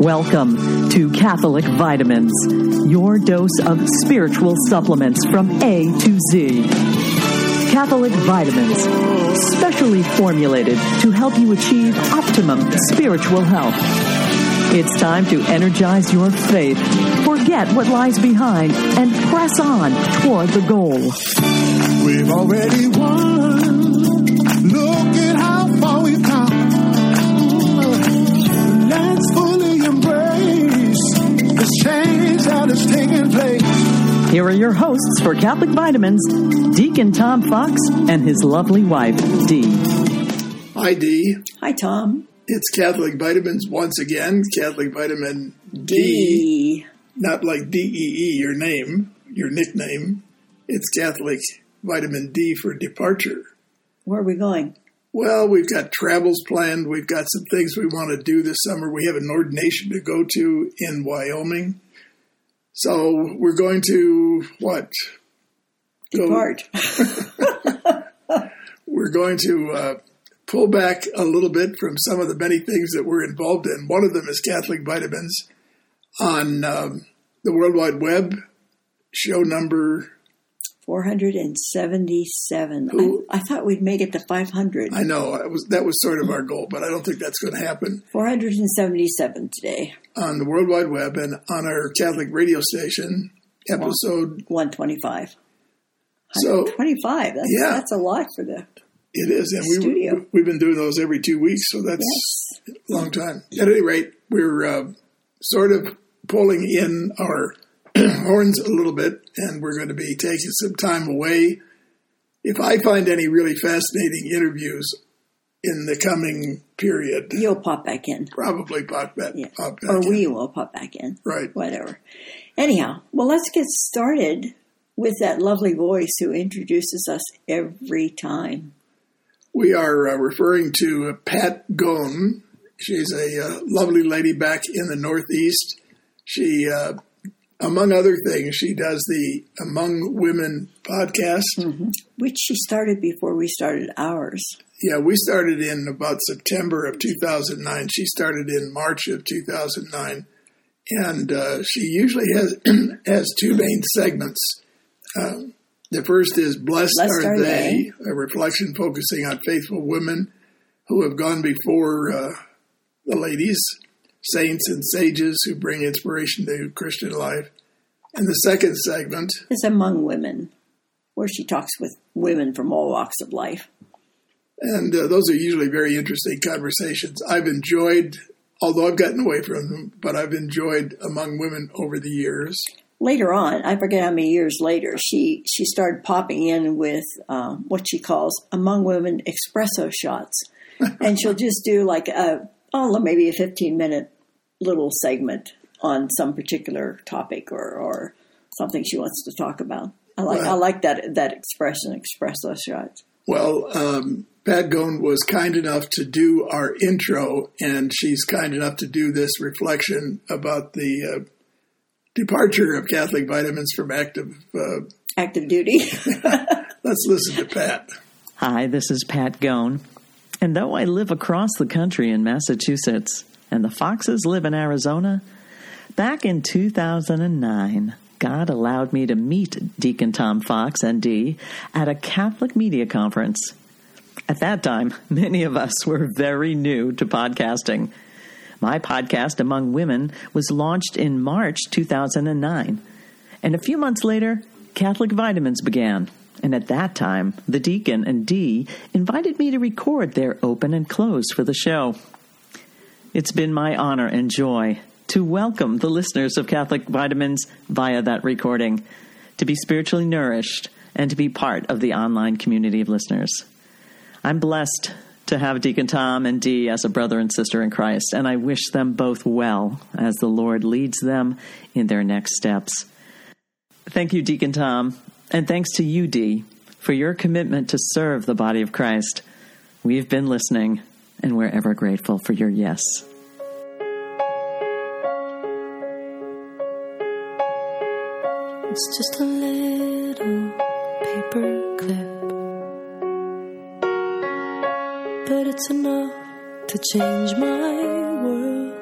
Welcome to Catholic Vitamins, your dose of spiritual supplements from A to Z. Catholic Vitamins, specially formulated to help you achieve optimum spiritual health. It's time to energize your faith, forget what lies behind, and press on toward the goal. We've already won. Here are your hosts for Catholic Vitamins Deacon Tom Fox and his lovely wife, Dee. Hi, Dee. Hi, Tom. It's Catholic Vitamins once again. Catholic Vitamin D, D. not like D E E, your name, your nickname. It's Catholic Vitamin D for departure. Where are we going? Well, we've got travels planned. We've got some things we want to do this summer. We have an ordination to go to in Wyoming. So we're going to what? Depart. we're going to uh, pull back a little bit from some of the many things that we're involved in. One of them is Catholic Vitamins on um, the World Wide Web, show number. 477. Who- I, I thought we'd make it to 500. I know I was, that was sort of our goal, but I don't think that's going to happen 477 today. on the World Wide Web and on our Catholic radio station. Episode 125. so 25. That's, Yeah. that's a lot for the. it is, and we Studio. we've been doing those every two weeks, so that's Yes. a long time. At any rate, we're uh, sort of pulling in our horns a little bit, and we're going to be taking some time away. If I find any really fascinating interviews in the coming period, You'll pop back in. probably pop back, Yeah. pop back Or in. we will pop back in. Right. Whatever. Anyhow, well, let's get started with that lovely voice who introduces us every time. We are uh, referring to uh, Pat Gohn. She's a uh, lovely lady back in the Northeast. She, uh, among other things, she does the Among Women podcast. Which she started before we started ours. Yeah, we started in about September of 2009. She started in March of 2009. And uh, she usually has has two main segments. Um, the first is Blessed, Blessed Are Are they, a reflection focusing on faithful women who have gone before uh, the ladies, saints and sages who bring inspiration to Christian life. And the second segment is among women, where she talks with women from all walks of life. And uh, those are usually very interesting conversations. I've enjoyed, although I've gotten away from them, but I've enjoyed among women over the years. Later on, I forget how many years later, she she started popping in with um, what she calls among women espresso shots, and she'll just do like a oh maybe a fifteen minute little segment on some particular topic or or something she wants to talk about. I like I like that that expression espresso shots. Well, um, Pat Gohn was kind enough to do our intro, and she's kind enough to do this reflection about the uh, departure of Catholic vitamins from active. Uh, Active duty. let's listen to Pat. Hi, this is Pat Gohn. And though I live across the country in Massachusetts and the Foxes live in Arizona, back in 2009, God allowed me to meet Deacon Tom Fox and Dee at a Catholic media conference. At that time, many of us were very new to podcasting. My podcast, Among Women, was launched in March 2009. And a few months later, Catholic Vitamins began. And at that time, the deacon and Dee invited me to record their open and close for the show. It's been my honor and joy to welcome the listeners of Catholic Vitamins via that recording, to be spiritually nourished, and to be part of the online community of listeners. I'm blessed to have Deacon Tom and Dee as a brother and sister in Christ, and I wish them both well as the Lord leads them in their next steps. Thank you, Deacon Tom, and thanks to you, Dee, for your commitment to serve the body of Christ. We've been listening, and we're ever grateful for your yes. It's just a little paper clip, but it's enough to change my world.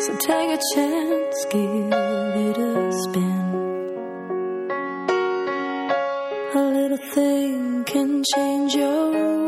So take a chance, give it a spin. A little thing can change your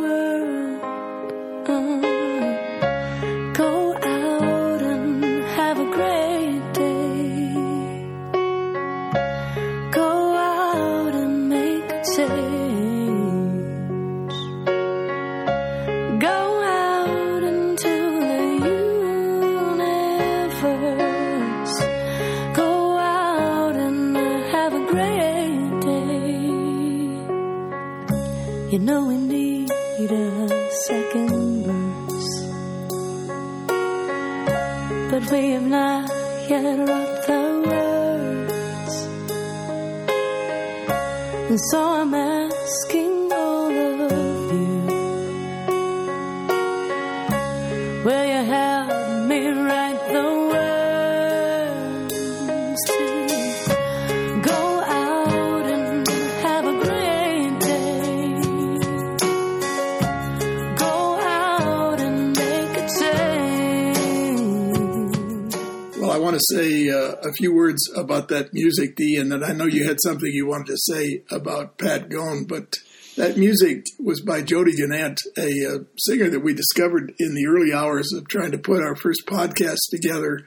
a few words about that music, Dee, and then I know you had something you wanted to say about Pat Gohn, but that music was by Jody Gannett, a uh, singer that we discovered in the early hours of trying to put our first podcast together.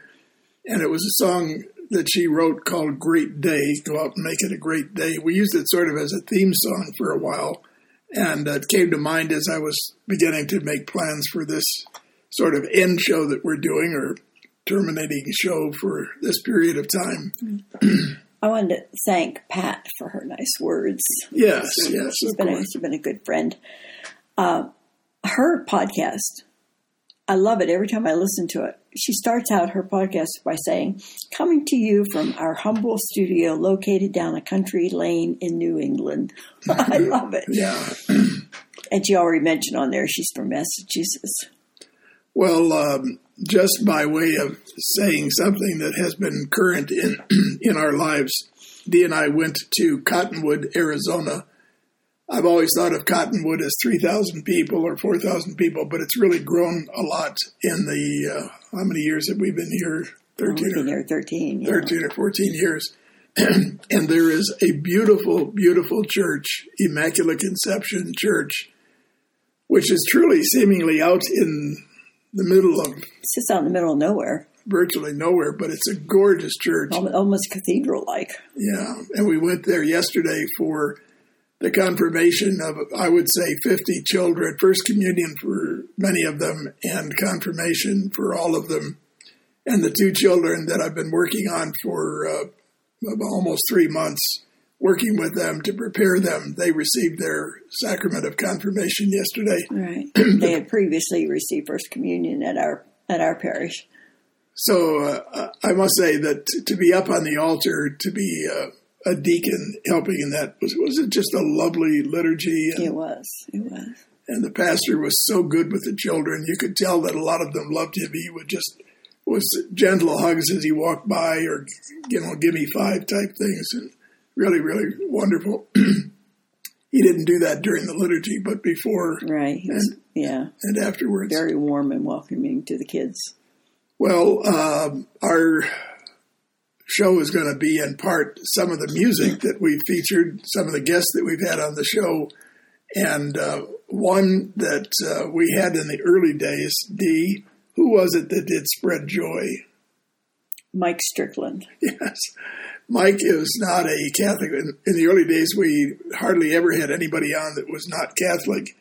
And it was a song that she wrote called Great Day, Go Out and Make It a Great Day. We used it sort of as a theme song for a while, and it came to mind as I was beginning to make plans for this sort of end show that we're doing or terminating show for this period of time. I wanted to thank Pat for her nice words. Yes, yes, She's been a, she's been a good friend. Uh, her podcast, I love it every time I listen to it. She starts out her podcast by saying, "Coming to you from our humble studio located down a country lane in New England." I love it. Yeah. And she already mentioned on there she's from Massachusetts. Well, um, just by way of saying something that has been current in in our lives, Dee and I went to Cottonwood, Arizona. I've always thought of Cottonwood as three thousand people or four thousand people, but it's really grown a lot in the uh, how many years have we been here? We've Thirteen been or here thirteen. yeah. 13 or 14 years. and there is a beautiful, beautiful church, Immaculate Conception Church, which is truly seemingly out in the middle of It's just out in the middle of nowhere, virtually nowhere, but it's a gorgeous church. almost cathedral-like. Yeah. And we went there yesterday for the confirmation of, I would say, 50 children, first communion for many of them, and confirmation for all of them. And the two children that I've been working on for uh, almost three months, working with them to prepare them, they received their sacrament of confirmation yesterday. Right. they had previously received First Communion at our at our parish. So uh, I must say that to be up on the altar, to be uh, a deacon helping in that was was it just a lovely liturgy, and, It was. It was. and the pastor was so good with the children. You could tell that a lot of them loved him. He would just was gentle hugs as he walked by, or you know, give me five type things, and really, really wonderful. he didn't do that during the liturgy, but before Right. Was, yeah. and afterwards. Very warm and welcoming to the kids. Well, um, our show is going to be in part some of the music that we've featured, some of the guests that we've had on the show, and uh, one that uh, we had in the early days. Dee, who was it that did spread joy? Mike Strickland. Yes. Mike is not a Catholic. In, in the early days, we hardly ever had anybody on that was not Catholic,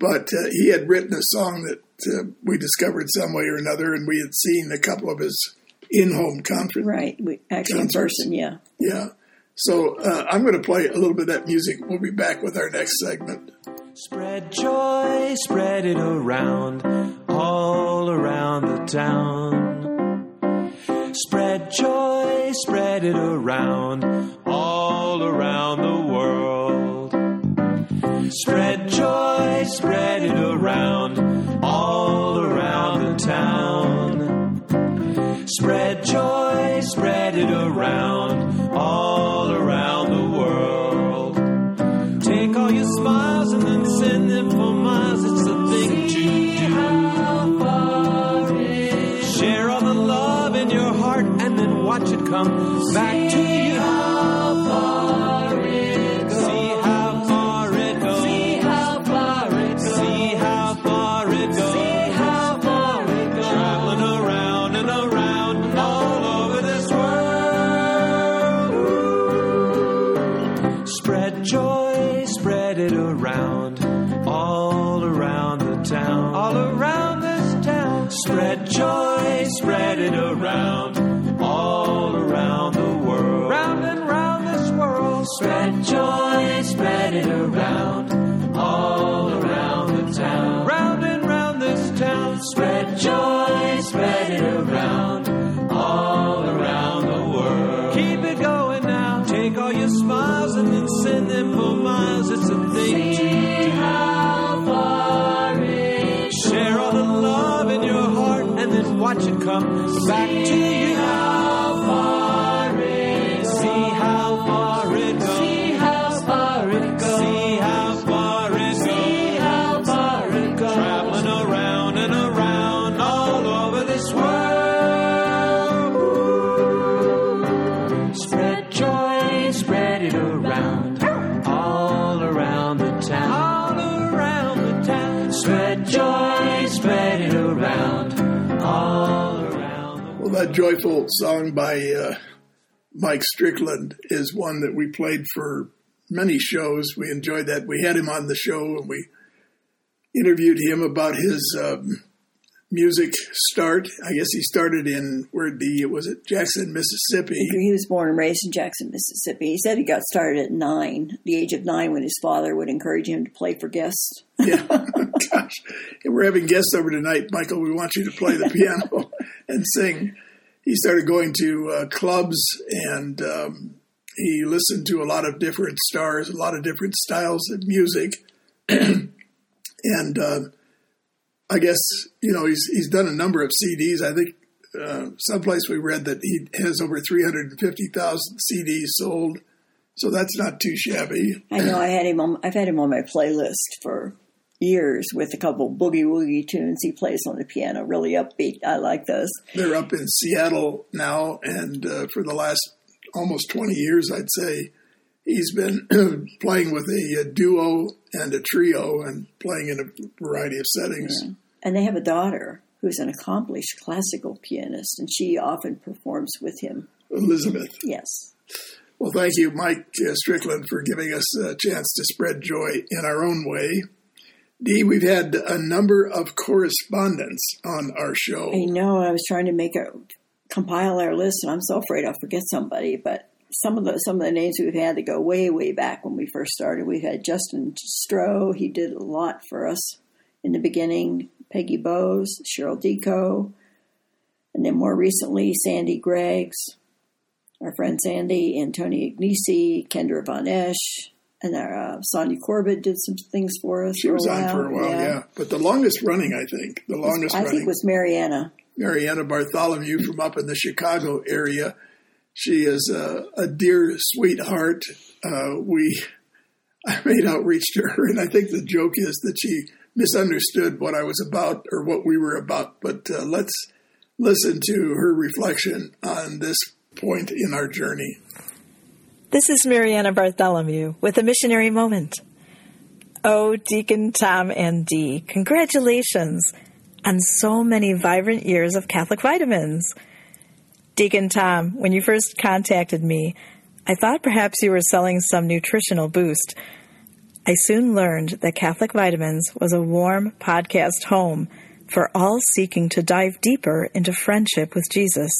but uh, he had written a song that uh, we discovered some way or another, and we had seen a couple of his in-home concerts. Right. We, actually, in person, yeah. Yeah. So uh, I'm going to play a little bit of that music. We'll be back with our next segment. Spread joy, spread it around, all around the town. Spread joy, spread it around, all around the world. Spread joy, spread it around, all around the town. Spread joy, spread it around, all back around, joyful song by uh, Mike Strickland is one that we played for many shows. We enjoyed that. We had him on the show and we interviewed him about his um, music start. I guess he started in where the was it Jackson, Mississippi. He was born and raised in Jackson, Mississippi. He said he got started at nine, the age of nine, when his father would encourage him to play for guests. Yeah, gosh, we're having guests over tonight, Michael. We want you to play the piano and sing. He started going to uh, clubs and um, he listened to a lot of different stars, a lot of different styles of music, and uh, I guess you know he's he's done a number of CDs. I think uh, someplace we read that he has over three hundred and fifty thousand CDs sold, so that's not too shabby. I know I had him on. I've had him on my playlist for years with a couple boogie woogie tunes he plays on the piano. Really upbeat. I like those. They're up in Seattle now, and uh, for the last almost 20 years, I'd say, he's been playing with a, a duo and a trio and playing in a variety of settings. And they have a daughter who's an accomplished classical pianist, and she often performs with him. Elizabeth. Yes. Well, thank you, Mike uh, Strickland, for giving us a chance to spread joy in our own way. Dee, we've had a number of correspondents on our show. I know. I was trying to make a compile our list, and I'm so afraid I'll forget somebody. But some of the some of the names we've had that go way way back when we first started. We've had Justin Stroh. He did a lot for us in the beginning. Peggy Bowes, Cheryl Dickow, and then more recently Sandy Greggs, our friend Sandy, and Tony Ignisi, Kendra Von Esch, and uh, Sonia Corbett did some things for us. she was on for a while, yeah. But the longest running, I think, the longest I think running, it was Mariana. Mariana Bartholomew from up in the Chicago area. She is a, a dear sweetheart. Uh, we I made outreach to her, and I think the joke is that she misunderstood what I was about or what we were about. But uh, let's listen to her reflection on this point in our journey. This is Mariana Bartholomew with a missionary moment. Oh, Deacon Tom and Dee, congratulations on so many vibrant years of Catholic vitamins. Deacon Tom, when you first contacted me, I thought perhaps you were selling some nutritional boost. I soon learned that Catholic Vitamins was a warm podcast home for all seeking to dive deeper into friendship with Jesus.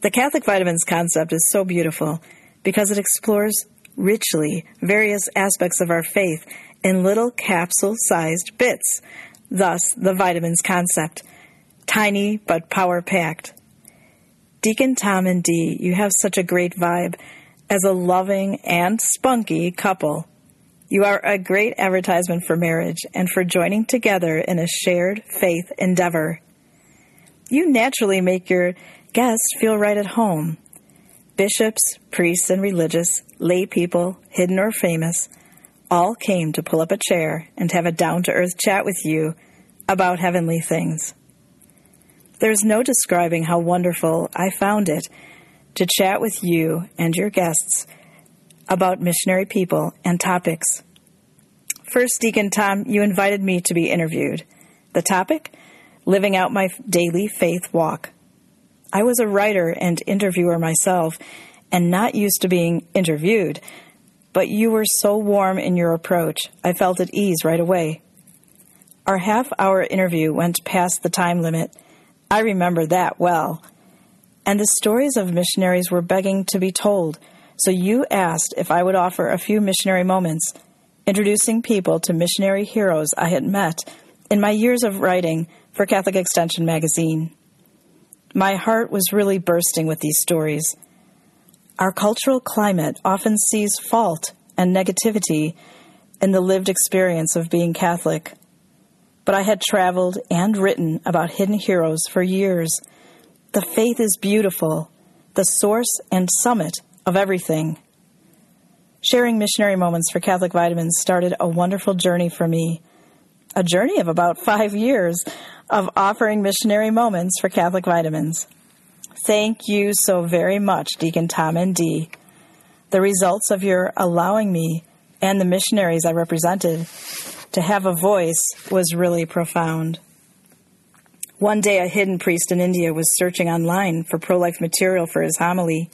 The Catholic Vitamins concept is so beautiful because it explores richly various aspects of our faith in little capsule sized bits, thus, the vitamins concept. Tiny but power packed. Deacon Tom and Dee, you have such a great vibe as a loving and spunky couple. You are a great advertisement for marriage and for joining together in a shared faith endeavor. You naturally make your guests feel right at home. Bishops, priests, and religious, lay people, hidden or famous, all came to pull up a chair and have a down to earth chat with you about heavenly things. There's no describing how wonderful I found it to chat with you and your guests about missionary people and topics. First, Deacon Tom, you invited me to be interviewed. The topic? Living out my daily faith walk. I was a writer and interviewer myself and not used to being interviewed, but you were so warm in your approach, I felt at ease right away. Our half hour interview went past the time limit. I remember that well. And the stories of missionaries were begging to be told, so you asked if I would offer a few missionary moments, introducing people to missionary heroes I had met in my years of writing for Catholic Extension magazine. My heart was really bursting with these stories. Our cultural climate often sees fault and negativity in the lived experience of being Catholic. But I had traveled and written about hidden heroes for years. The faith is beautiful, the source and summit of everything. Sharing missionary moments for Catholic Vitamins started a wonderful journey for me. A journey of about five years of offering missionary moments for Catholic Vitamins. Thank you so very much, Deacon Tom and Dee. The results of your allowing me and the missionaries I represented to have a voice was really profound. One day, a hidden priest in India was searching online for pro life material for his homily.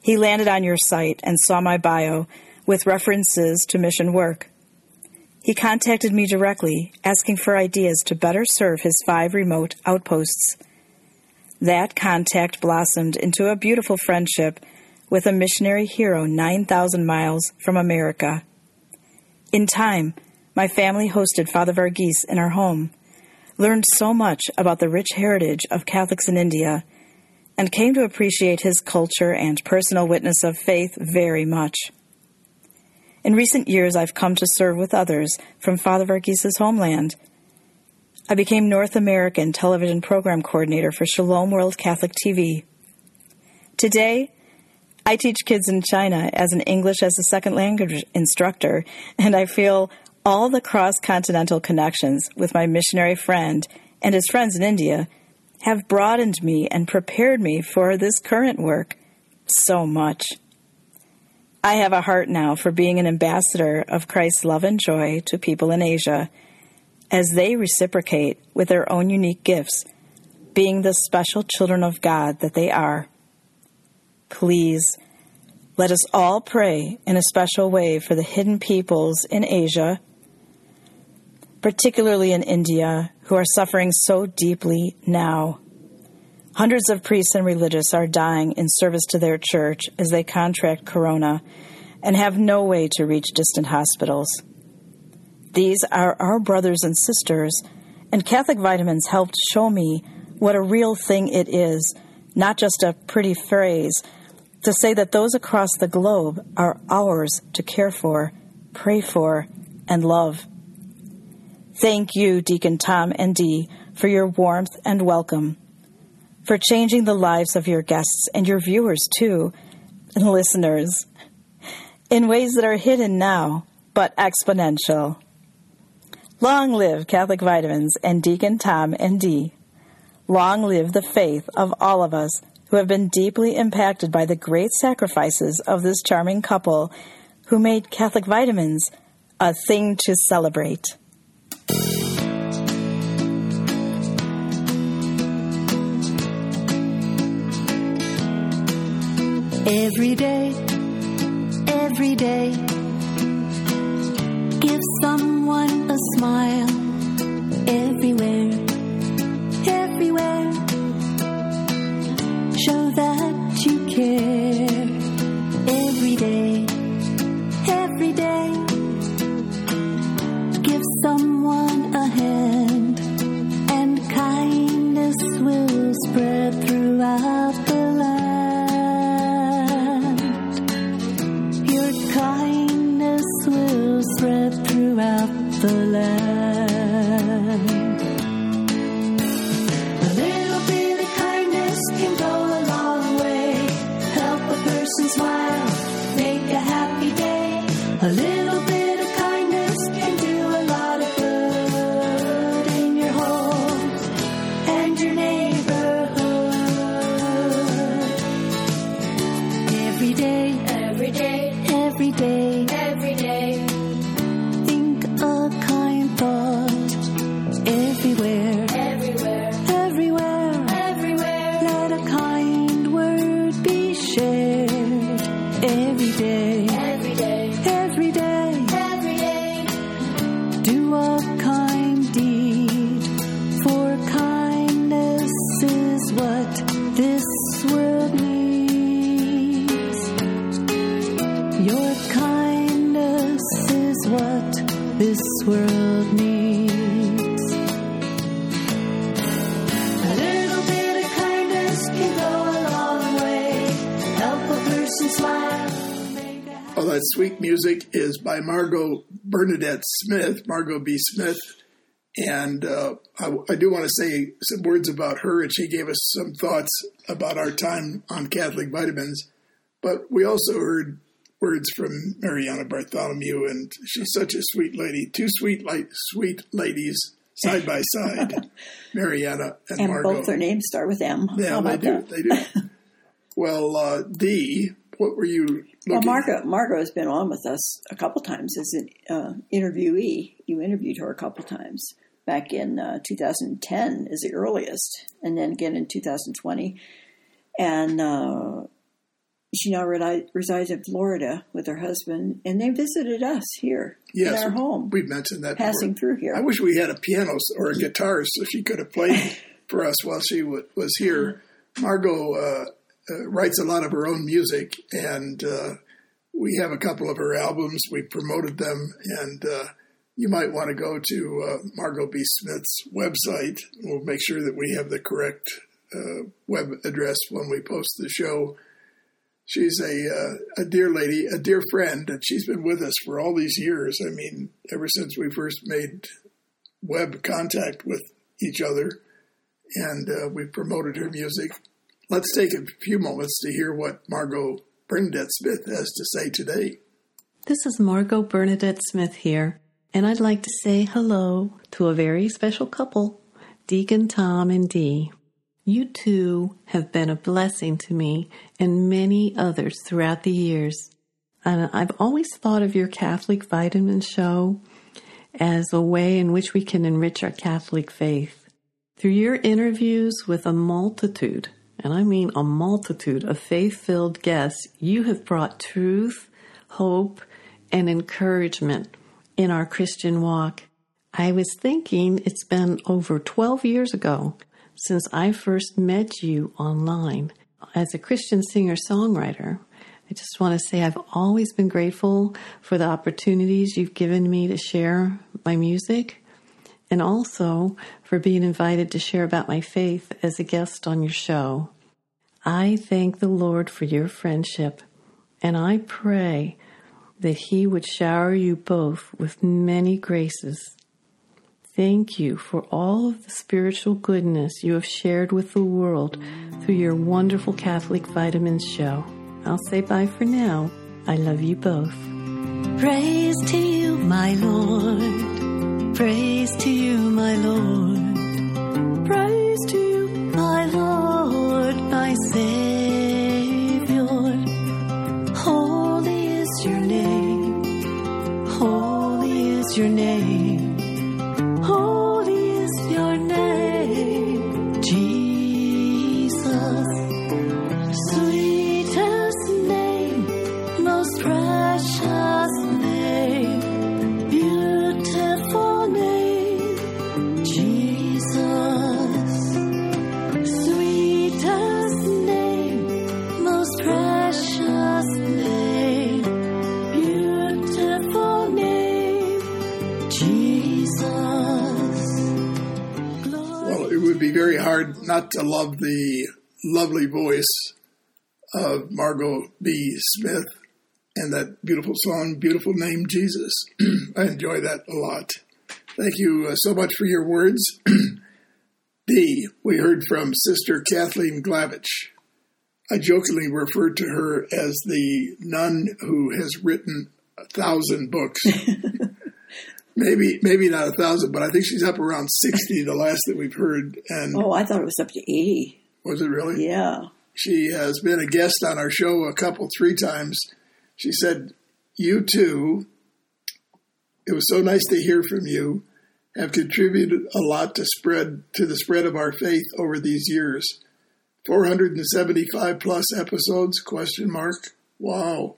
He landed on your site and saw my bio with references to mission work. He contacted me directly, asking for ideas to better serve his five remote outposts. That contact blossomed into a beautiful friendship with a missionary hero 9,000 miles from America. In time, my family hosted Father Varghese in our home, learned so much about the rich heritage of Catholics in India, and came to appreciate his culture and personal witness of faith very much. In recent years, I've come to serve with others from Father Varghese's homeland. I became North American television program coordinator for Shalom World Catholic TV. Today, I teach kids in China as an English as a second language instructor, and I feel all the cross continental connections with my missionary friend and his friends in India have broadened me and prepared me for this current work so much. I have a heart now for being an ambassador of Christ's love and joy to people in Asia as they reciprocate with their own unique gifts, being the special children of God that they are. Please, let us all pray in a special way for the hidden peoples in Asia, particularly in India, who are suffering so deeply now. Hundreds of priests and religious are dying in service to their church as they contract corona and have no way to reach distant hospitals. These are our brothers and sisters, and Catholic Vitamins helped show me what a real thing it is, not just a pretty phrase, to say that those across the globe are ours to care for, pray for, and love. Thank you, Deacon Tom and Dee, for your warmth and welcome for changing the lives of your guests and your viewers, too, and listeners, in ways that are hidden now, but exponential. Long live Catholic Vitamins and Deacon Tom and Dee. Long live the faith of all of us who have been deeply impacted by the great sacrifices of this charming couple who made Catholic Vitamins a thing to celebrate. Every day, every day, give someone a smile. Everywhere, everywhere, show that you care. Every day, every day, give someone by Margot Bernadette Smith, Margot B. Smith. And uh, I, I do want to say some words about her, and she gave us some thoughts about our time on Catholic vitamins. But we also heard words from Mariana Bartholomew, and she's such a sweet lady. Two sweet, light, sweet ladies side by side, Mariana and, And Margot. both their names start with M. Yeah, they do. that? They do. well, uh, Dee, what were you looking? Well, Margot, Margot has been on with us a couple times as an uh, interviewee. You interviewed her a couple times back in uh, 2010 is the earliest, and then again in 2020. And uh, she now resides in Florida with her husband, and they visited us here Yes, in our home, We've mentioned that. passing before. through here. I wish we had a piano or a guitar so she could have played for us while she w- was here. Margot uh, uh, writes a lot of her own music, and uh, we have a couple of her albums. We promoted them, and uh, you might want to go to uh, Margot B. Smith's website. We'll make sure that we have the correct uh, web address when we post the show. She's a uh, a dear lady, a dear friend, and she's been with us for all these years. I mean, ever since we first made web contact with each other, and uh, we promoted her music. Let's take a few moments to hear what Margot Bernadette Smith has to say today. This is Margot Bernadette Smith here, and I'd like to say hello to a very special couple, Deacon Tom and Dee. You two have been a blessing to me and many others throughout the years. And I've always thought of your Catholic Vitamin Show as a way in which we can enrich our Catholic faith. Through your interviews with a multitude, and I mean a multitude of faith filled guests, you have brought truth, hope, and encouragement in our Christian walk. I was thinking it's been over 12 years ago since I first met you online as a Christian singer songwriter. I just want to say I've always been grateful for the opportunities you've given me to share my music and also for being invited to share about my faith as a guest on your show. I thank the Lord for your friendship and I pray that He would shower you both with many graces. Thank you for all of the spiritual goodness you have shared with the world through your wonderful Catholic Vitamins show. I'll say bye for now. I love you both. Praise to you, my Lord. Praise to you, my Lord. Praise to you, my Lord, my Savior. Hard not to love the lovely voice of Margot B. Smith and that beautiful song, Beautiful Name Jesus. I enjoy that a lot. Thank you uh, so much for your words. Dee, we heard from Sister Kathleen Glavich. I jokingly refer to her as the nun who has written a thousand books. maybe, maybe not a thousand, but I think she's up around sixty. The last that we've heard, and oh, I thought it was up to 80. was it really? Yeah. She has been a guest on our show a couple, three times. She said, You too, it was so nice to hear from you, have contributed a lot to spread to the spread of our faith over these years. 475 plus episodes, question mark. Wow.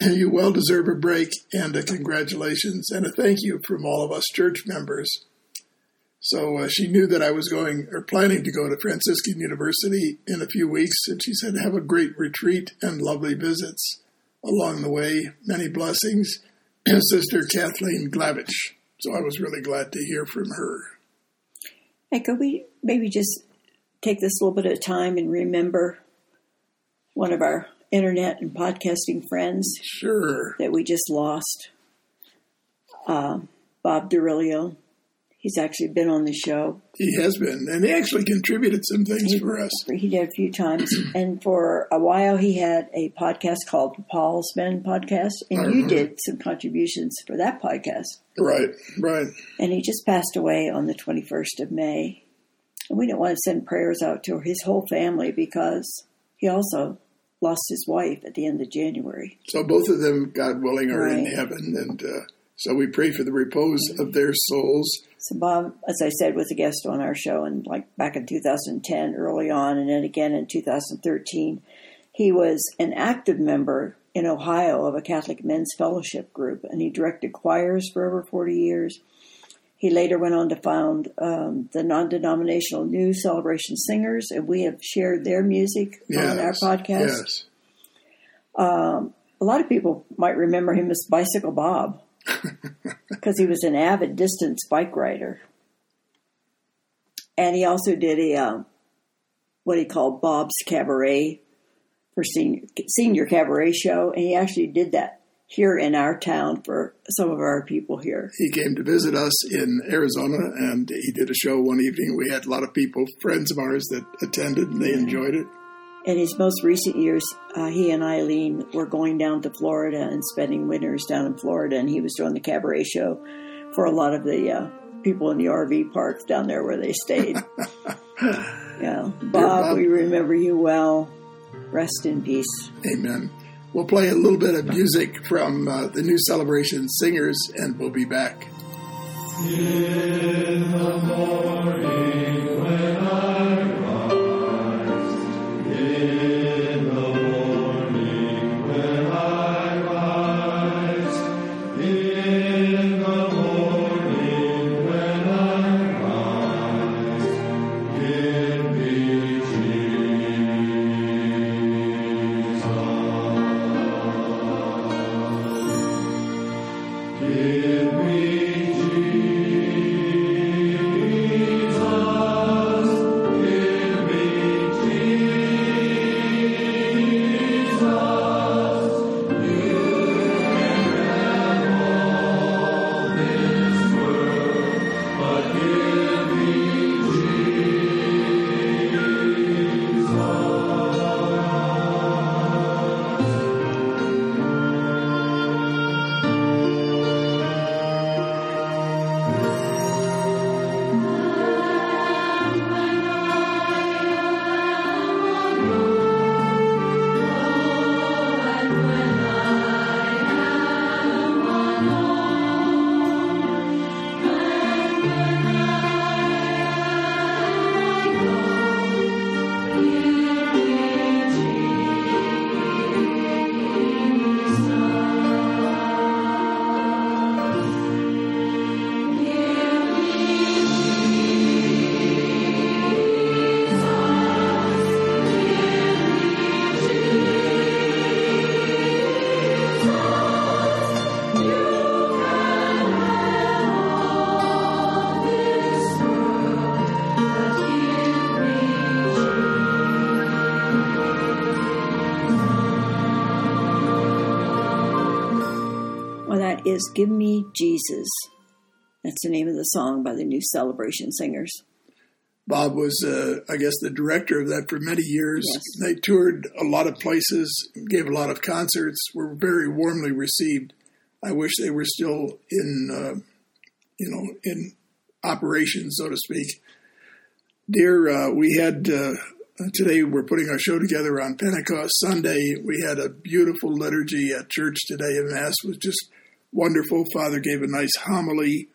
You well deserve a break and a congratulations and a thank you from all of us church members. So uh, she knew that I was going or planning to go to Franciscan University in a few weeks, and she said, Have a great retreat and lovely visits along the way. Many blessings. Sister Kathleen Glavich. So I was really glad to hear from her. Hey, could we maybe just take this little bit of time and remember one of our internet and podcasting friends Sure. that we just lost. Uh, Bob Derillo. He's actually been on the show. He has been, and he actually contributed some things for us. He did a few times, and for a while he had a podcast called Paul's Men Podcast, and you Mhm. did some contributions for that podcast. Right, right. And he just passed away on the 21st of May. And we didn't want to send prayers out to his whole family because he also lost his wife at the end of January. So both of them, God willing, are in heaven, and uh, so we pray for the repose of their souls. So Bob, as I said, was a guest on our show, and like back in 2010, early on, and then again in 2013, he was an active member in Ohio of a Catholic men's fellowship group, and he directed choirs for over 40 years. He later went on to found um, the non-denominational New Celebration Singers, and we have shared their music on our podcast. Yes, a lot of people might remember him as Bicycle Bob because he was an avid distance bike rider. And he also did a um, what he called Bob's Cabaret for senior senior cabaret show, and he actually did that here in our town for some of our people here. he came to visit us in Arizona, and he did a show one evening. We had a lot of people, friends of ours, that attended, and they enjoyed it. In his most recent years, uh, he and Eileen were going down to Florida and spending winters down in Florida, and he was doing the cabaret show for a lot of the uh, people in the RV park down there where they stayed. yeah, Bob, Bob. we remember you well. Rest in peace. Amen. We'll play a little bit of music from uh, the New Celebration Singers, and we'll be back. Well, that is Give Me Jesus. That's the name of the song by the New Celebration Singers. Bob was, uh, I guess, the director of that for many years. Yes. They toured a lot of places, gave a lot of concerts, were very warmly received. I wish they were still in, uh, you know, in operation, so to speak. Dear, uh, we had uh, today. We're putting our show together on Pentecost Sunday. We had a beautiful liturgy at church today, and mass was just wonderful. Father gave a nice homily,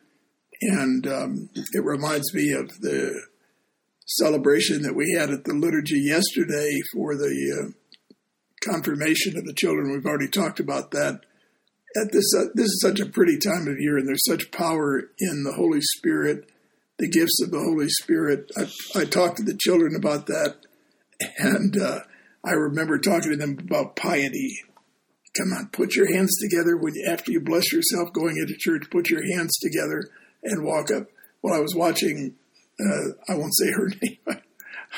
and um, it reminds me of the celebration that we had at the liturgy yesterday for the uh, confirmation of the children. We've already talked about that. At this, uh, this is such a pretty time of year, and there's such power in the Holy Spirit, the gifts of the Holy Spirit. I, I talked to the children about that, and uh, I remember talking to them about piety. Come on, put your hands together when after you bless yourself going into church. Put your hands together and walk up. Well, I was watching uh, I won't say her name.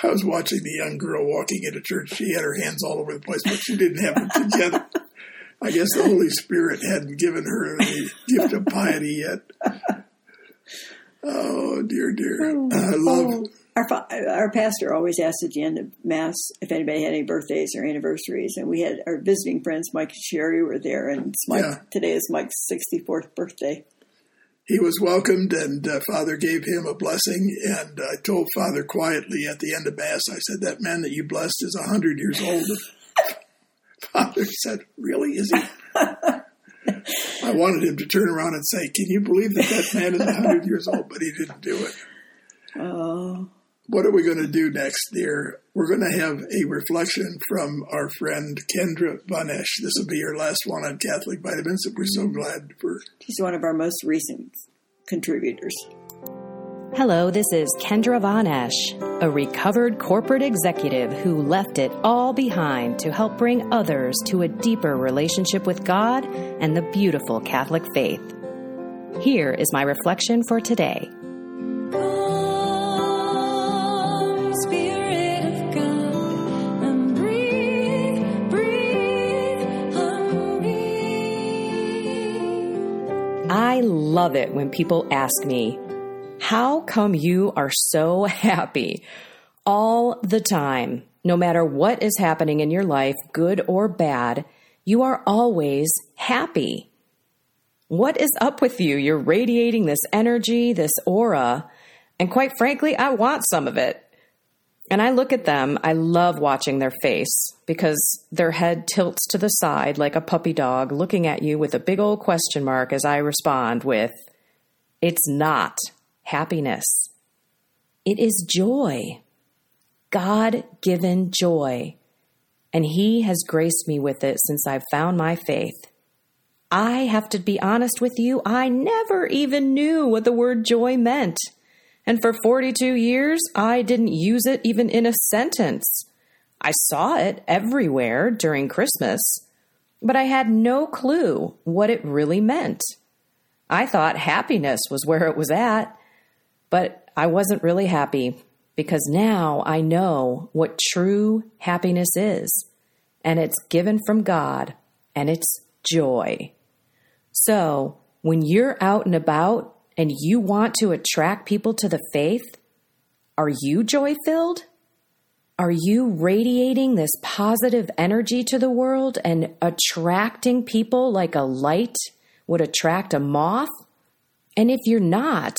I was watching the young girl walking into church. She had her hands all over the place, but she didn't have them together. I guess the Holy Spirit hadn't given her the gift of piety yet. Oh dear, dear. I love. Our, our pastor always asked at the end of Mass if anybody had any birthdays or anniversaries, and we had our visiting friends, Mike and Sherry, were there, and it's Mike, Yeah. today is Mike's 64th birthday. He was welcomed, and uh, Father gave him a blessing. And I told Father quietly at the end of Mass, I said, "That man that you blessed is a hundred years old." Father said, "Really? Is he?" I wanted him to turn around and say, "Can you believe that that man is a hundred years old?" But he didn't do it. Oh, What are we going to do next, dear? We're going to have a reflection from our friend Kendra von Esh. This will be her last one on Catholic Vitamins, and we're so mm-hmm. glad for. She's one of our most recent contributors. Hello, this is Kendra von Esh, a recovered corporate executive who left it all behind to help bring others to a deeper relationship with God and the beautiful Catholic faith. Here is my reflection for today. I love it when people ask me, How come you are so happy all the time? No matter what is happening in your life, good or bad, you are always happy. What is up with you? You're radiating this energy, this aura, and quite frankly, I want some of it. And I look at them, I love watching their face because their head tilts to the side like a puppy dog looking at you with a big old question mark as I respond with, It's not happiness, it is joy. God given joy. And He has graced me with it since I've found my faith. I have to be honest with you, I never even knew what the word joy meant. And for 42 years, I didn't use it even in a sentence. I saw it everywhere during Christmas, but I had no clue what it really meant. I thought happiness was where it was at, but I wasn't really happy because now I know what true happiness is, and it's given from God, and it's joy. So, when you're out and about and you want to attract people to the faith, are you joy filled? Are you radiating this positive energy to the world and attracting people like a light would attract a moth? And if you're not,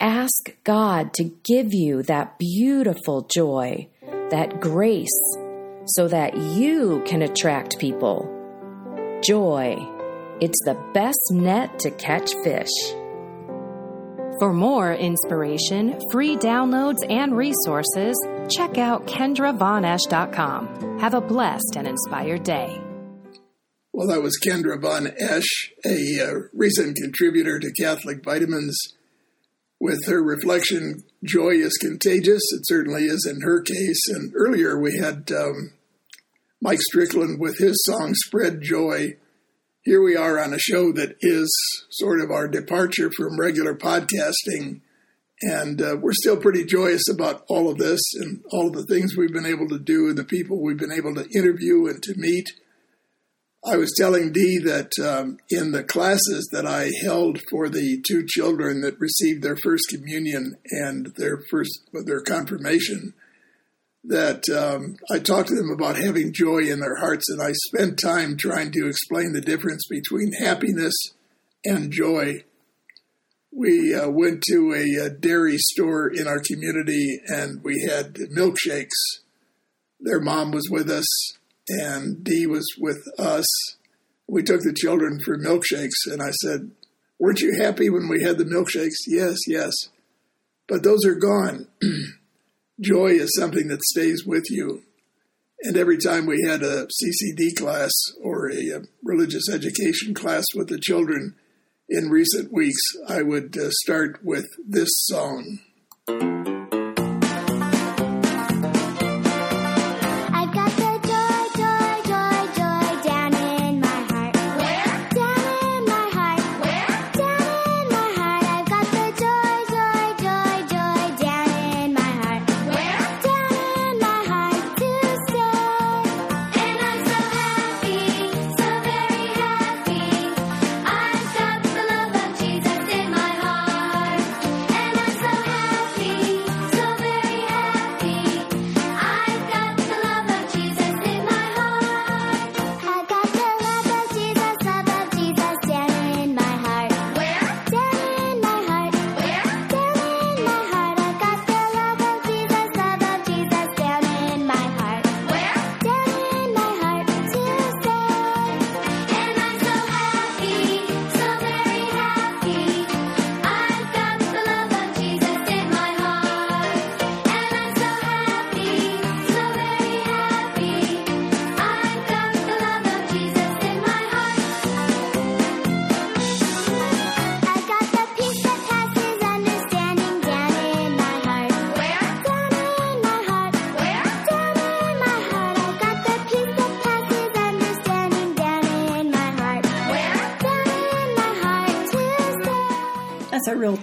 ask God to give you that beautiful joy, that grace, so that you can attract people. Joy, it's the best net to catch fish. For more inspiration, free downloads, and resources, check out KendraVonesh.com. Have a blessed and inspired day. Well, that was Kendra Von Esh, a uh, recent contributor to Catholic Vitamins, with her reflection, Joy is contagious. It certainly is in her case. And earlier we had um, Mike Strickland with his song, Spread Joy. Here we are on a show that is sort of our departure from regular podcasting. And uh, we're still pretty joyous about all of this and all the things we've been able to do and the people we've been able to interview and to meet. I was telling Dee that um, in the classes that I held for the two children that received their first communion and their first their confirmation, that um, I talked to them about having joy in their hearts, and I spent time trying to explain the difference between happiness and joy. We uh, went to a, a dairy store in our community, and we had milkshakes. Their mom was with us, and Dee was with us. We took the children for milkshakes, and I said, Weren't you happy when we had the milkshakes? Yes, yes. But those are gone. Joy is something that stays with you. And every time we had a CCD class or a, uh religious education class with the children in recent weeks, I would uh, start with this song.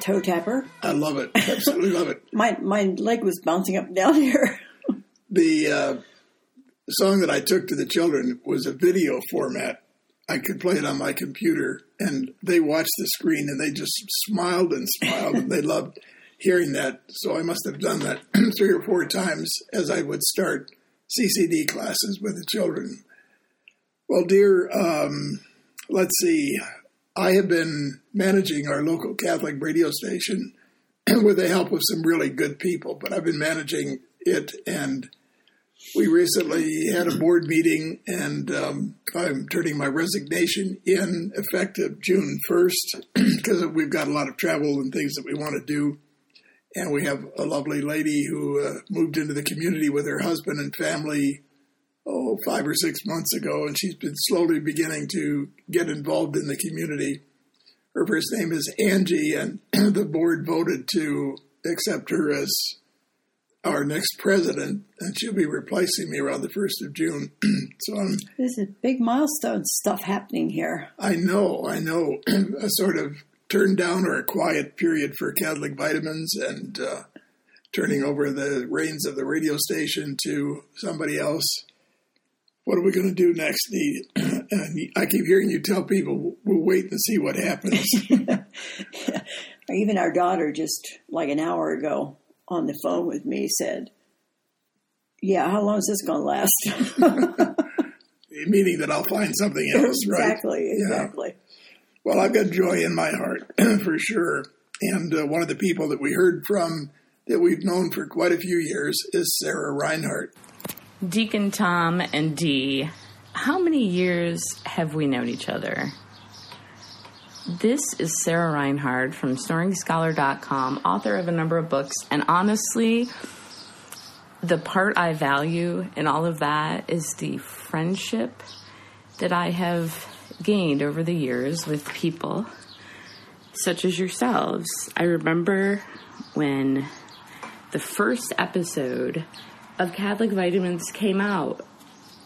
Toe tapper. I love it. Absolutely love it. My my leg was bouncing up and down here. The uh, song that I took to the children was a video format. I could play it on my computer, and they watched the screen and they just smiled and smiled, and they loved hearing that. So I must have done that three or four times as I would start CCD classes with the children. Well, dear, um, let's see. I have been managing our local Catholic radio station with the help of some really good people, but I've been managing it and we recently had a board meeting and um, I'm turning my resignation in effective June 1st because we've got a lot of travel and things that we want to do. And we have a lovely lady who uh, moved into the community with her husband and family, oh, five or six months ago. And she's been slowly beginning to get involved in the community. Her first name is Angie, and the board voted to accept her as our next president, and she'll be replacing me around the first of June. so I'm, This is big milestone stuff happening here. I know, I know, a sort of turn down or a quiet period for Catholic vitamins, and uh, turning over the reins of the radio station to somebody else. What are we going to do next, and I keep hearing you tell people we'll wait and see what happens. Even our daughter, just like an hour ago, on the phone with me, said, "Yeah, how long is this going to last?" Meaning that I'll find something else, right? exactly, Yeah. exactly. Well, I've got joy in my heart for sure. And uh, one of the people that we heard from that we've known for quite a few years is Sarah Reinhard. Deacon Tom and Dee, how many years have we known each other? This is Sarah Reinhard from SnoringScholar.com, author of a number of books, and honestly, the part I value in all of that is the friendship that I have gained over the years with people such as yourselves. I remember when the first episode of Catholic Vitamins came out,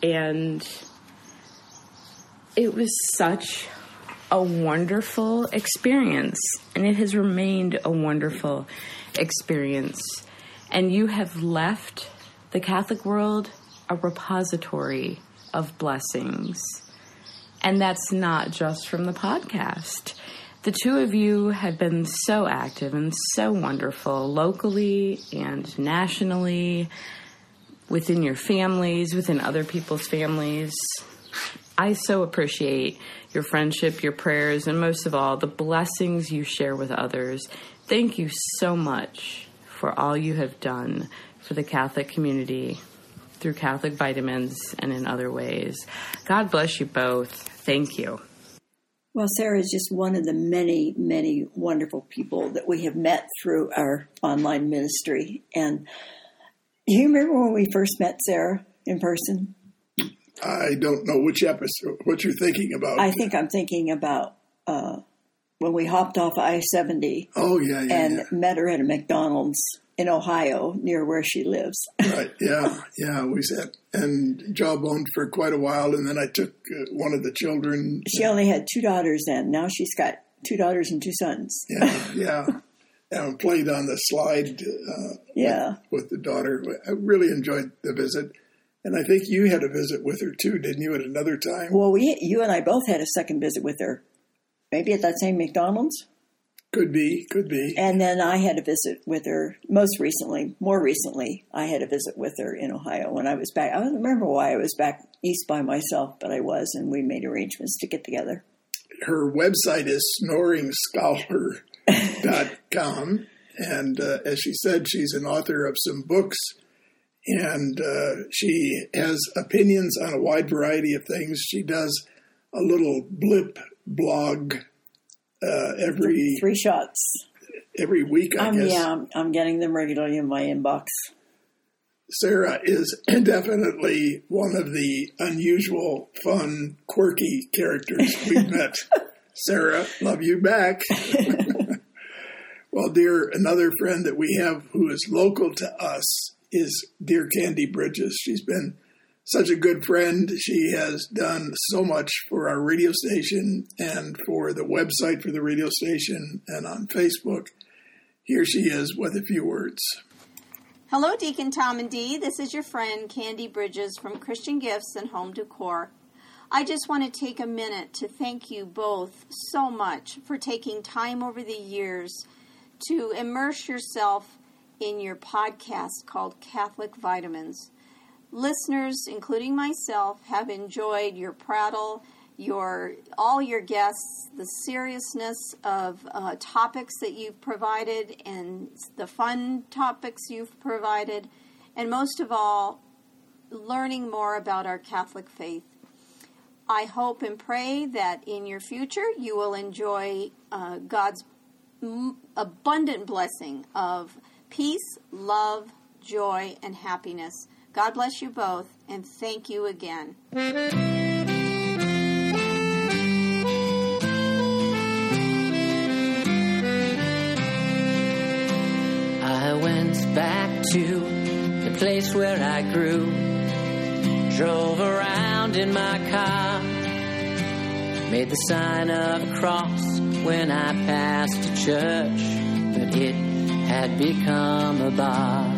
and it was such a wonderful experience, and it has remained a wonderful experience. And you have left the Catholic world a repository of blessings. And that's not just from the podcast. The two of you have been so active and so wonderful locally and nationally, within your families, within other people's families. I so appreciate your friendship, your prayers, and most of all, the blessings you share with others. Thank you so much for all you have done for the Catholic community through Catholic vitamins and in other ways. God bless you both. Thank you. Well, Sarah is just one of the many, many wonderful people that we have met through our online ministry. And you remember when we first met Sarah in person? I don't know which episode, what you're thinking about. I think I'm thinking about uh, when we hopped off I 70 oh, yeah, yeah, and yeah. met her at a McDonald's in Ohio near where she lives. Right, yeah, yeah. We sat and jawboned for quite a while, and then I took uh, one of the children. she only had two daughters then. Now she's got two daughters and two sons. Yeah, yeah. And played on the slide uh, Yeah. with the daughter. I really enjoyed the visit. And I think you had a visit with her too, didn't you, at another time? Well, we, you and I both had a second visit with her. Maybe at that same McDonald's. Could be, could be. And then I had a visit with her most recently, more recently, I had a visit with her in Ohio when I was back. I don't remember why I was back east by myself, but I was, and we made arrangements to get together. Her website is snoringscholar.com. and uh, as she said, she's an author of some books. And uh, she has opinions on a wide variety of things. She does a little blip blog uh, every Three shots. every week, I Um, guess. yeah, I'm, I'm getting them regularly in my inbox. Sarah is definitely one of the unusual, fun, quirky characters we've met. Sarah, love you back. well, dear, another friend that we have who is local to us is dear Candy Bridges. She's been such a good friend. She has done so much for our radio station and for the website for the radio station and on Facebook. Here she is with a few words. Hello, Deacon Tom and Dee. This is your friend Candy Bridges from Christian Gifts and Home Decor. I just want to take a minute to thank you both so much for taking time over the years to immerse yourself in your podcast called Catholic Vitamins. Listeners, including myself, have enjoyed your prattle, your all your guests, the seriousness of uh, topics that you've provided, and the fun topics you've provided, and most of all, learning more about our Catholic faith. I hope and pray that in your future you will enjoy uh, God's abundant blessing of peace, love, joy, and happiness. God bless you both, and thank you again. I went back to the place where I grew. Drove around in my car. Made the sign of a cross when I passed a church, but it had become a bar.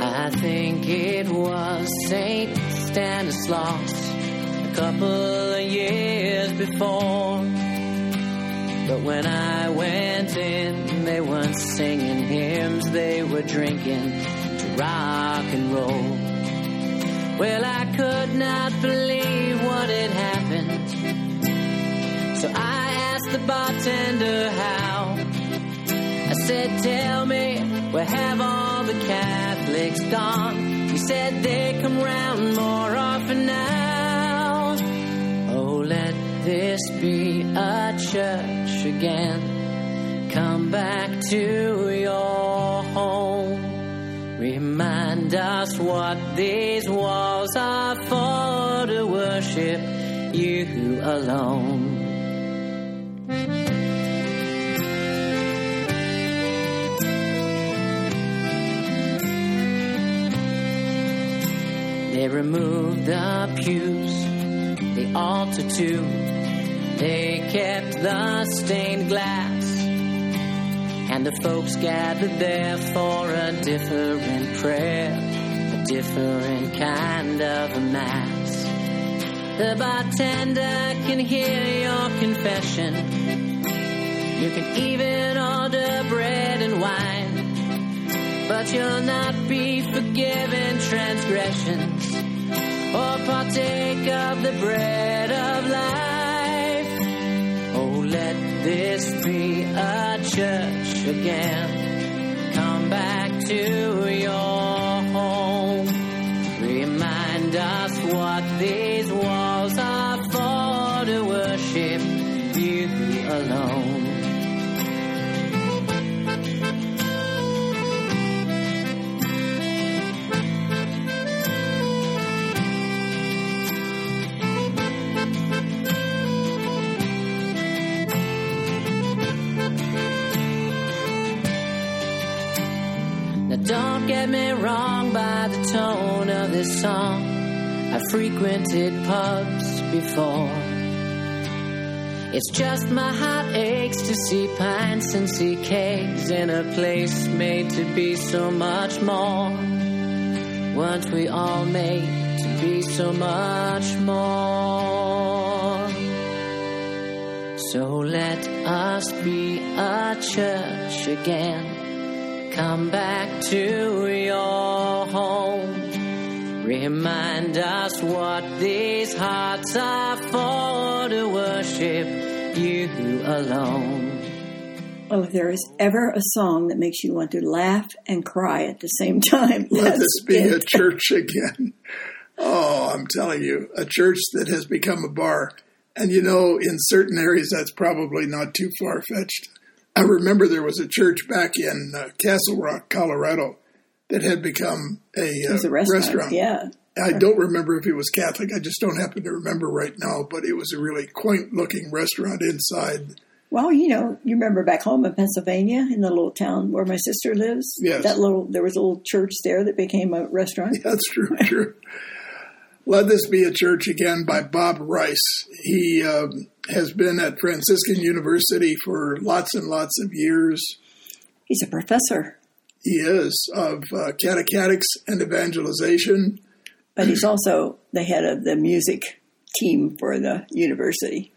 I think it was Saint Stanislaus a couple of years before. But when I went in, they weren't singing hymns, they were drinking to rock and roll. Well, I could not believe what had happened. So I asked the bartender how. I said, Tell me, where have all the Catholics gone? He said, They come round more often now. Oh, let this be a church again. Come back to your home. Remind us what these walls are for to worship you alone. They removed the pews, the altar too. They kept the stained glass. And the folks gathered there for a different prayer, a different kind of a mass. The bartender can hear your confession. You can even order bread and wine but you'll not be forgiven transgressions or partake of the bread of life. Let this be a church again. Come back to your don't get me wrong by the tone of this song. I frequented pubs before. It's just my heart aches to see pints and see kegs in a place made to be so much more. Weren't we all made to be so much more? So let us be a church again. Come back to your home. Remind us what these hearts are for to worship you alone. Oh, if there is ever a song that makes you want to laugh and cry at the same time, Let that's this be a church again. Oh, I'm telling you, a church that has become a bar. And you know, in certain areas, that's probably not too far fetched. I remember there was a church back in uh, Castle Rock, Colorado, that had become a, uh, a restaurant, yeah. I don't remember if it was Catholic. I just don't happen to remember right now. But it was a really quaint looking restaurant inside. Well, you know, you remember back home in Pennsylvania, in the little town where my sister lives. Yes. That little there was a little church there that became a restaurant. That's true. True. Let This Be a Church Again by Bob Rice. He um, has been at Franciscan University for lots and lots of years. He's a professor, He is of uh, catechetics and evangelization. but he's also the head of the music team for the university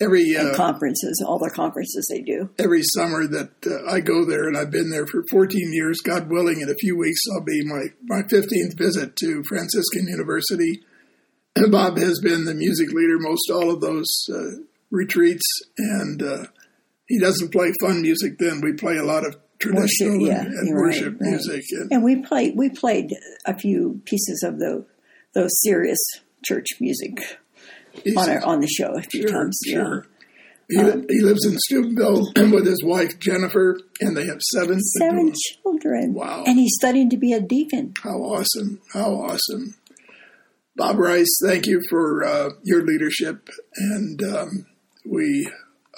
Every uh, conferences, all the conferences they do. every summer that uh, I go there, and I've been there for 14 years. God willing, in a few weeks I'll be my my 15th visit to Franciscan University. Bob has been the music leader most all of those uh, retreats, and uh, he doesn't play fun music. Then we play a lot of traditional yeah, and, and right, worship right. music. And And we played we played a few pieces of the those serious church music on our, on the show a few Sure, times. yeah. sure. He, li- he lives in Steubenville with his wife Jennifer, and they have seven Seven children. Wow. And he's studying to be a deacon. How awesome! How awesome! Bob Rice, thank you for uh, your leadership, and um, we.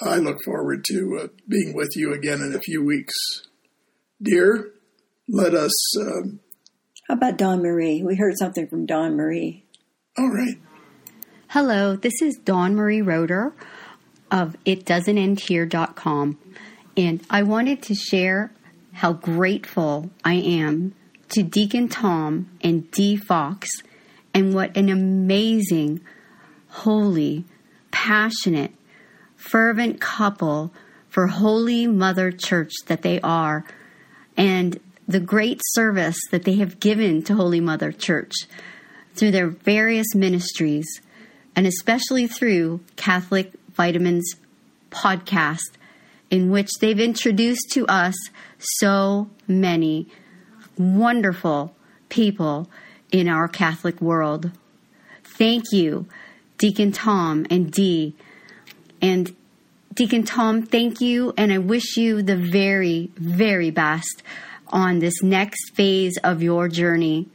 I look forward to uh, being with you again in a few weeks, dear. Let us. um How about Dawn Marie? We heard something from Dawn Marie. all right. Hello, this is Dawn Marie Roeder of itdoesn'tendhere.com. And I wanted to share how grateful I am to Deacon Tom and Dee Fox and what an amazing, holy, passionate, fervent couple for Holy Mother Church that they are and the great service that they have given to Holy Mother Church through their various ministries and especially through Catholic Vitamins podcast, in which they've introduced to us so many wonderful people in our Catholic world. Thank you, Deacon Tom and Dee. And Deacon Tom, thank you, and I wish you the very, very best on this next phase of your journey.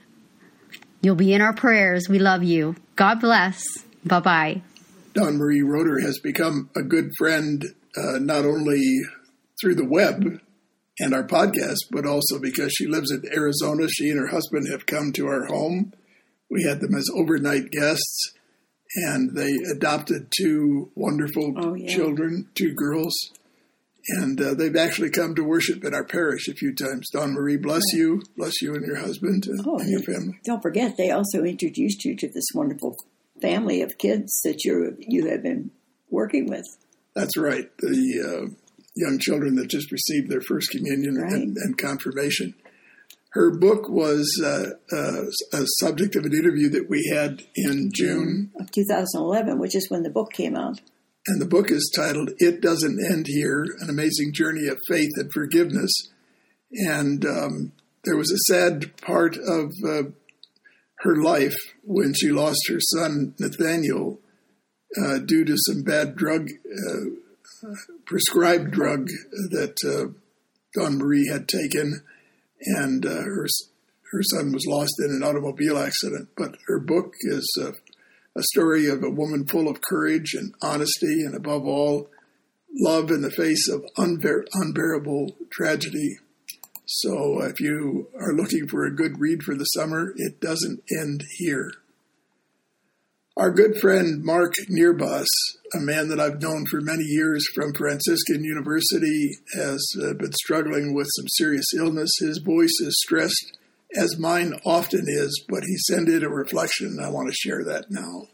You'll be in our prayers. We love you. God bless. Bye bye. Dawn Marie Roeder has become a good friend, uh, not only through the web and our podcast, but also because she lives in Arizona. She and her husband have come to our home. We had them as overnight guests, and they adopted two wonderful Oh, yeah. children, two girls. And uh, they've actually come to worship in our parish a few times. Dawn Marie, bless you, bless you and your husband uh, Oh, and your family. Don't forget, they also introduced you to this wonderful family of kids that you you have been working with. That's right. The uh, young children that just received their first communion and, and confirmation. Her book was uh, uh, a subject of an interview that we had in June, of 2011, which is when the book came out. and the book is titled "It Doesn't End Here: An Amazing Journey of Faith and Forgiveness." And um, there was a sad part of uh, her life when she lost her son Nathaniel uh, due to some bad drug, uh, prescribed drug that uh, Dawn Marie had taken, and uh, her her son was lost in an automobile accident. But her book is uh, a story of a woman full of courage and honesty, and above all, love in the face of unbear- unbearable tragedy. So, if you are looking for a good read for the summer, it doesn't end here. Our good friend Mark Nearbus, a man that I've known for many years from Franciscan University, has uh, been struggling with some serious illness. His voice is stressed, as mine often is, but he sent in a reflection, I want to share that now.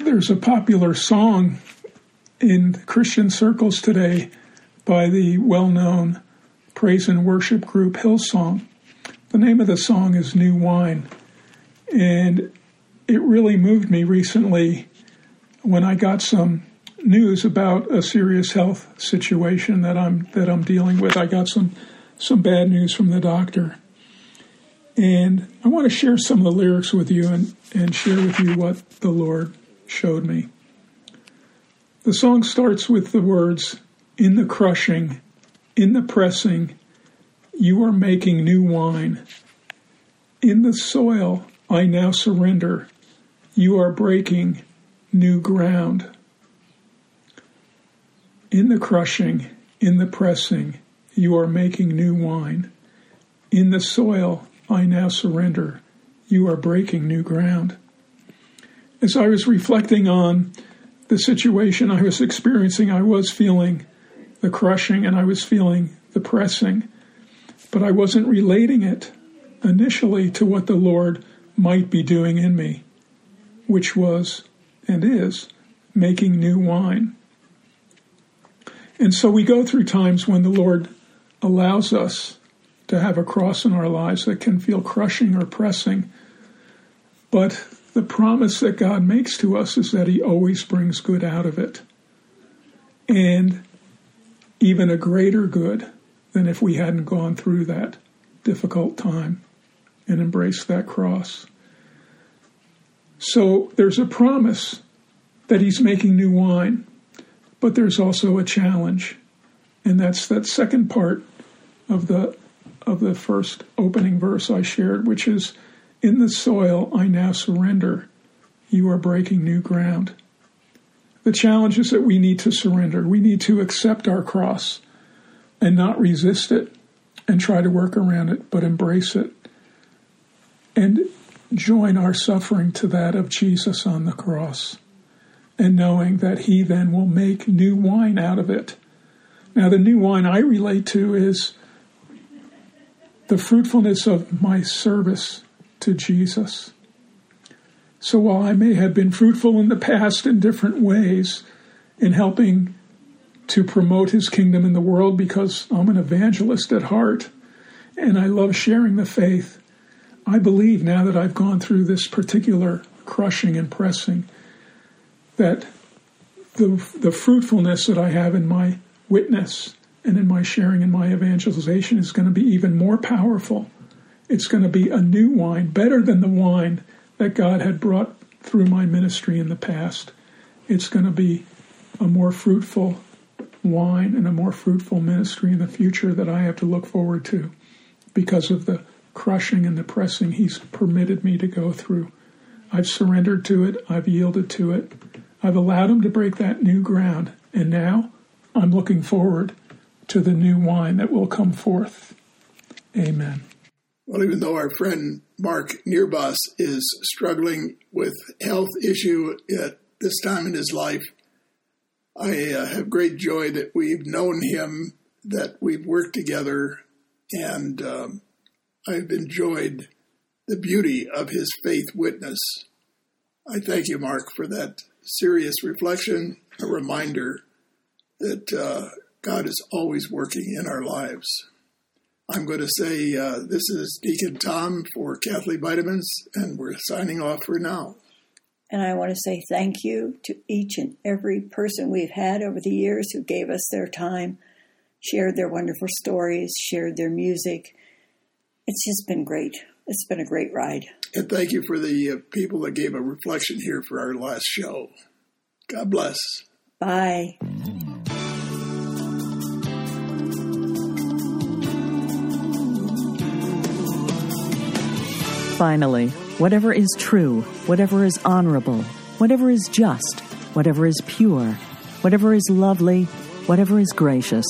There's a popular song in Christian circles today by the well known praise and worship group Hillsong. The name of the song is New Wine. And it really moved me recently when I got some news about a serious health situation that I'm that I'm dealing with. I got some some bad news from the doctor. And I want to share some of the lyrics with you and, and share with you what the Lord showed me. The song starts with the words, In the crushing, in the pressing, you are making new wine. In the soil, I now surrender. You are breaking new ground. In the crushing, in the pressing, you are making new wine. In the soil, I now surrender. You are breaking new ground. As I was reflecting on the situation I was experiencing, I was feeling the crushing and I was feeling the pressing, but I wasn't relating it initially to what the Lord might be doing in me, which was and is making new wine. And so we go through times when the Lord allows us to have a cross in our lives that can feel crushing or pressing. But the promise that God makes to us is that He always brings good out of it. And even a greater good than if we hadn't gone through that difficult time and embraced that cross. So there's a promise that He's making new wine. But there's also a challenge, and that's that second part of the of the first opening verse I shared, which is in the soil I now surrender. You are breaking new ground. The challenge is that we need to surrender. We need to accept our cross and not resist it and try to work around it, but embrace it and join our suffering to that of Jesus on the cross and knowing that he then will make new wine out of it. Now, the new wine I relate to is the fruitfulness of my service to Jesus. So while I may have been fruitful in the past in different ways in helping to promote his kingdom in the world because I'm an evangelist at heart and I love sharing the faith, I believe now that I've gone through this particular crushing and pressing that the, the fruitfulness that I have in my witness and in my sharing and my evangelization is going to be even more powerful. It's going to be a new wine, better than the wine that God had brought through my ministry in the past. It's going to be a more fruitful wine and a more fruitful ministry in the future that I have to look forward to because of the crushing and the pressing He's permitted me to go through. I've surrendered to it, I've yielded to it, I've allowed him to break that new ground, and now I'm looking forward to the new wine that will come forth. Amen. Well, even though our friend Mark Nearbus is struggling with health issue at this time in his life, I uh, have great joy that we've known him, that we've worked together, and um, I've enjoyed the beauty of his faith witness. I thank you, Mark, for that serious reflection, a reminder that uh, God is always working in our lives. I'm going to say uh, this is Deacon Tom for Catholic Vitamins, and we're signing off for now. And I want to say thank you to each and every person we've had over the years who gave us their time, shared their wonderful stories, shared their music. It's just been great. It's been a great ride. And thank you for the uh, people that gave a reflection here for our last show. God bless. Bye. Finally, whatever is true, whatever is honorable, whatever is just, whatever is pure, whatever is lovely, whatever is gracious,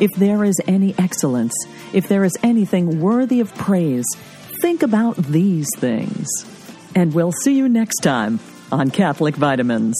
if there is any excellence, if there is anything worthy of praise, think about these things. And we'll see you next time on Catholic Vitamins.